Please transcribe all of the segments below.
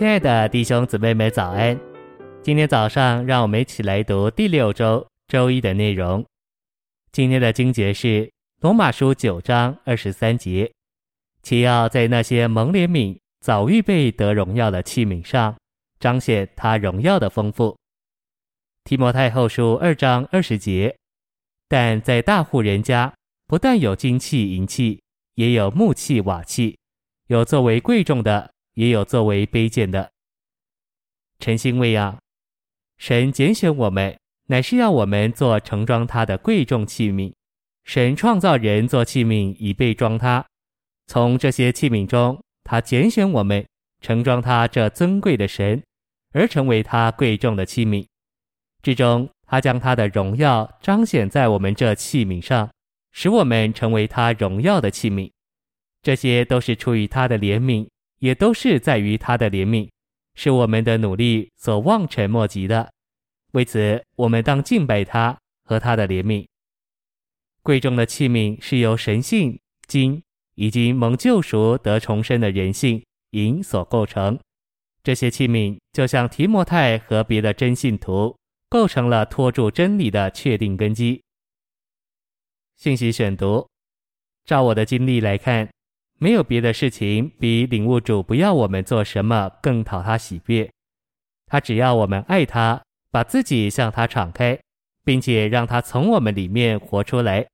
亲爱的弟兄姊妹们，早安！今天早上，让我们一起来读第六周周一的内容。今天的经节是罗马书九章二十三节，且要在那些蒙怜悯、早预备得荣耀的器皿上，彰显他荣耀的丰富。提摩太后书二章二十节，但在大户人家，不但有金器银器，也有木器瓦器，有作为贵重的。也有作为卑贱的。诚心喂养，神拣选我们，乃是要我们做盛装他的贵重器皿。神创造人做器皿，以备装他。从这些器皿中，他拣选我们，盛装他这尊贵的神，而成为他贵重的器皿。至终，他将他的荣耀彰显在我们这器皿上，使我们成为他荣耀的器皿。这些都是出于他的怜悯。也都是在于他的怜悯，是我们的努力所望尘莫及的。为此，我们当敬拜他和他的怜悯。贵重的器皿是由神性、金以及蒙救赎得重生的人性银所构成。这些器皿就像提摩太和别的真信徒，构成了托住真理的确定根基。信息选读，照我的经历来看。没有别的事情比领悟主不要我们做什么更讨他喜悦。他只要我们爱他，把自己向他敞开，并且让他从我们里面活出来。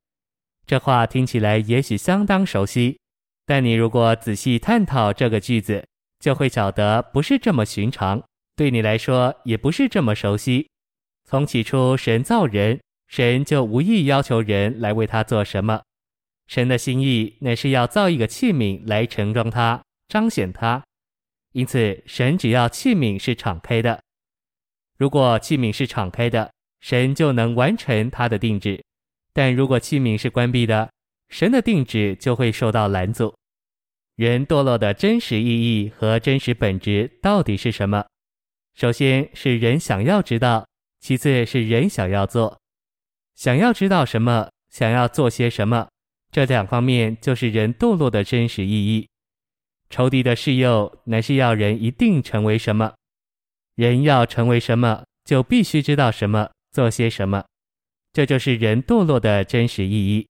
这话听起来也许相当熟悉，但你如果仔细探讨这个句子，就会晓得不是这么寻常，对你来说也不是这么熟悉。从起初神造人，神就无意要求人来为他做什么。神的心意乃是要造一个器皿来盛装它，彰显它。因此，神只要器皿是敞开的。如果器皿是敞开的，神就能完成他的定制；但如果器皿是关闭的，神的定制就会受到拦阻。人堕落的真实意义和真实本质到底是什么？首先是人想要知道，其次是人想要做。想要知道什么？想要做些什么？这两方面就是人堕落的真实意义。仇敌的试诱乃是要人一定成为什么，人要成为什么，就必须知道什么，做些什么。这就是人堕落的真实意义。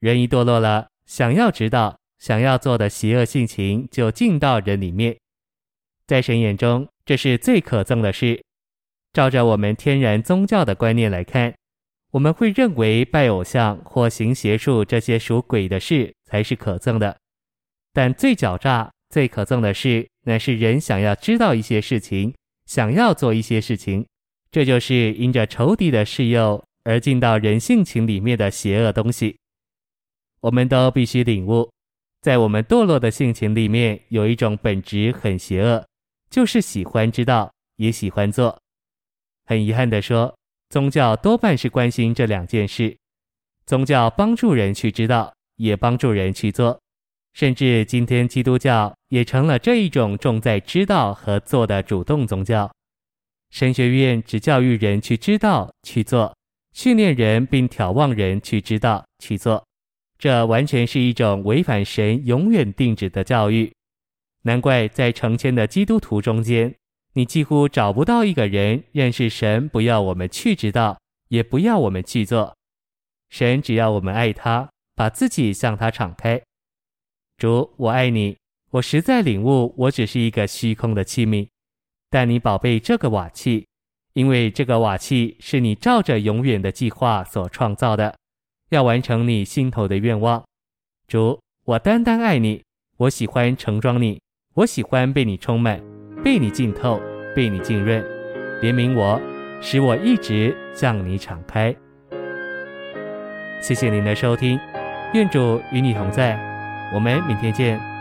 人一堕落了，想要知道、想要做的邪恶性情就进到人里面。在神眼中，这是最可憎的事。照着我们天然宗教的观念来看。我们会认为拜偶像或行邪术这些属鬼的事才是可憎的，但最狡诈、最可憎的事，乃是人想要知道一些事情，想要做一些事情，这就是因着仇敌的试诱而进到人性情里面的邪恶东西。我们都必须领悟，在我们堕落的性情里面，有一种本质很邪恶，就是喜欢知道，也喜欢做。很遗憾地说。宗教多半是关心这两件事，宗教帮助人去知道，也帮助人去做，甚至今天基督教也成了这一种重在知道和做的主动宗教。神学院只教育人去知道、去做，训练人并眺望人去知道、去做，这完全是一种违反神永远定旨的教育。难怪在成千的基督徒中间，你几乎找不到一个人认识神，不要我们去知道，也不要我们去做。神只要我们爱他，把自己向他敞开。主，我爱你，我实在领悟，我只是一个虚空的器皿，但你宝贝这个瓦器，因为这个瓦器是你照着永远的计划所创造的，要完成你心头的愿望。主，我单单爱你，我喜欢盛装你，我喜欢被你充满。被你浸透，被你浸润，怜悯我，使我一直向你敞开。谢谢您的收听，愿主与你同在，我们明天见。